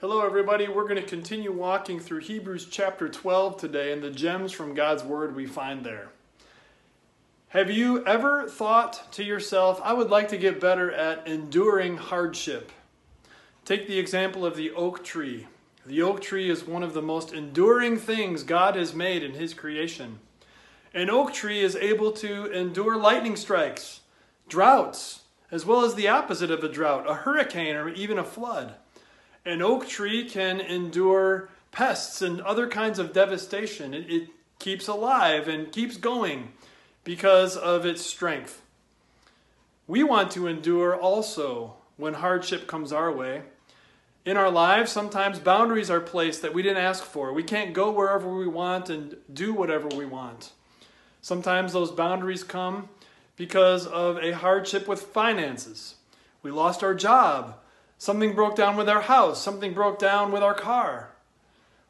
Hello, everybody. We're going to continue walking through Hebrews chapter 12 today and the gems from God's Word we find there. Have you ever thought to yourself, I would like to get better at enduring hardship? Take the example of the oak tree. The oak tree is one of the most enduring things God has made in His creation. An oak tree is able to endure lightning strikes, droughts, as well as the opposite of a drought, a hurricane, or even a flood. An oak tree can endure pests and other kinds of devastation. It, it keeps alive and keeps going because of its strength. We want to endure also when hardship comes our way. In our lives, sometimes boundaries are placed that we didn't ask for. We can't go wherever we want and do whatever we want. Sometimes those boundaries come because of a hardship with finances. We lost our job Something broke down with our house, something broke down with our car.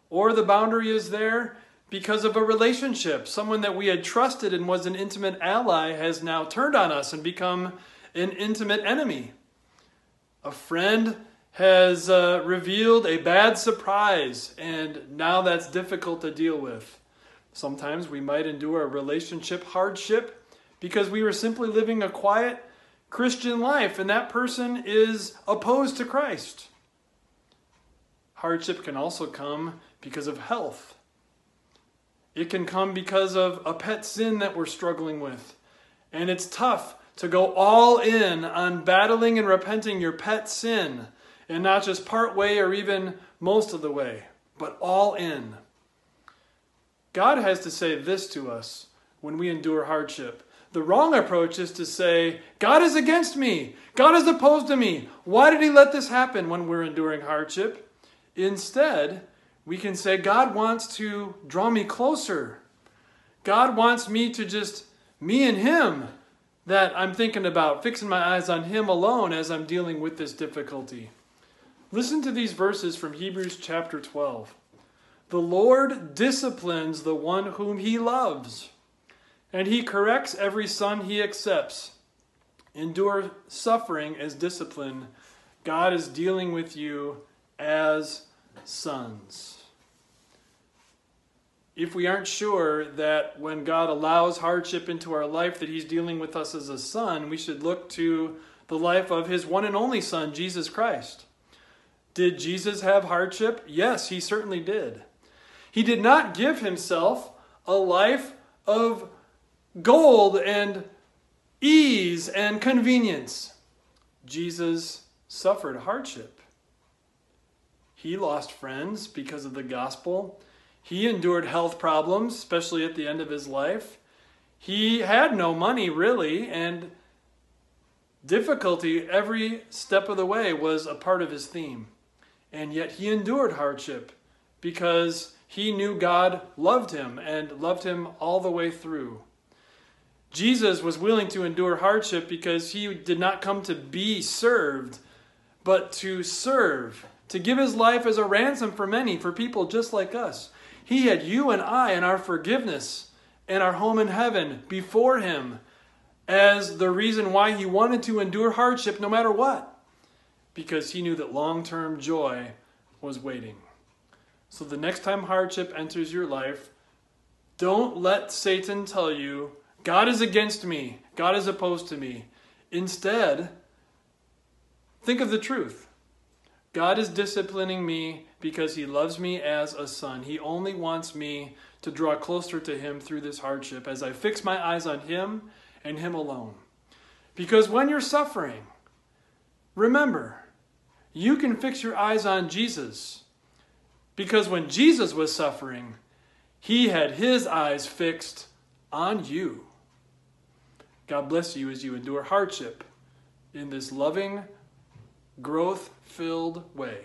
Or the boundary is there because of a relationship. Someone that we had trusted and was an intimate ally has now turned on us and become an intimate enemy. A friend has uh, revealed a bad surprise, and now that's difficult to deal with. Sometimes we might endure a relationship hardship because we were simply living a quiet Christian life, and that person is opposed to Christ. Hardship can also come because of health. It can come because of a pet sin that we're struggling with. And it's tough to go all in on battling and repenting your pet sin, and not just part way or even most of the way, but all in. God has to say this to us when we endure hardship. The wrong approach is to say, God is against me. God is opposed to me. Why did he let this happen when we're enduring hardship? Instead, we can say, God wants to draw me closer. God wants me to just, me and him, that I'm thinking about, fixing my eyes on him alone as I'm dealing with this difficulty. Listen to these verses from Hebrews chapter 12. The Lord disciplines the one whom he loves and he corrects every son he accepts. Endure suffering as discipline. God is dealing with you as sons. If we aren't sure that when God allows hardship into our life that he's dealing with us as a son, we should look to the life of his one and only son, Jesus Christ. Did Jesus have hardship? Yes, he certainly did. He did not give himself a life of gold and ease and convenience. Jesus suffered hardship. He lost friends because of the gospel. He endured health problems, especially at the end of his life. He had no money, really, and difficulty every step of the way was a part of his theme. And yet he endured hardship because he knew God loved him and loved him all the way through. Jesus was willing to endure hardship because he did not come to be served, but to serve, to give his life as a ransom for many, for people just like us. He had you and I and our forgiveness and our home in heaven before him as the reason why he wanted to endure hardship no matter what, because he knew that long term joy was waiting. So the next time hardship enters your life, don't let Satan tell you God is against me. God is opposed to me. Instead, think of the truth. God is disciplining me because he loves me as a son. He only wants me to draw closer to him through this hardship as I fix my eyes on him and him alone. Because when you're suffering, remember, you can fix your eyes on Jesus. Because when Jesus was suffering, he had his eyes fixed on you. God bless you as you endure hardship in this loving, growth filled way.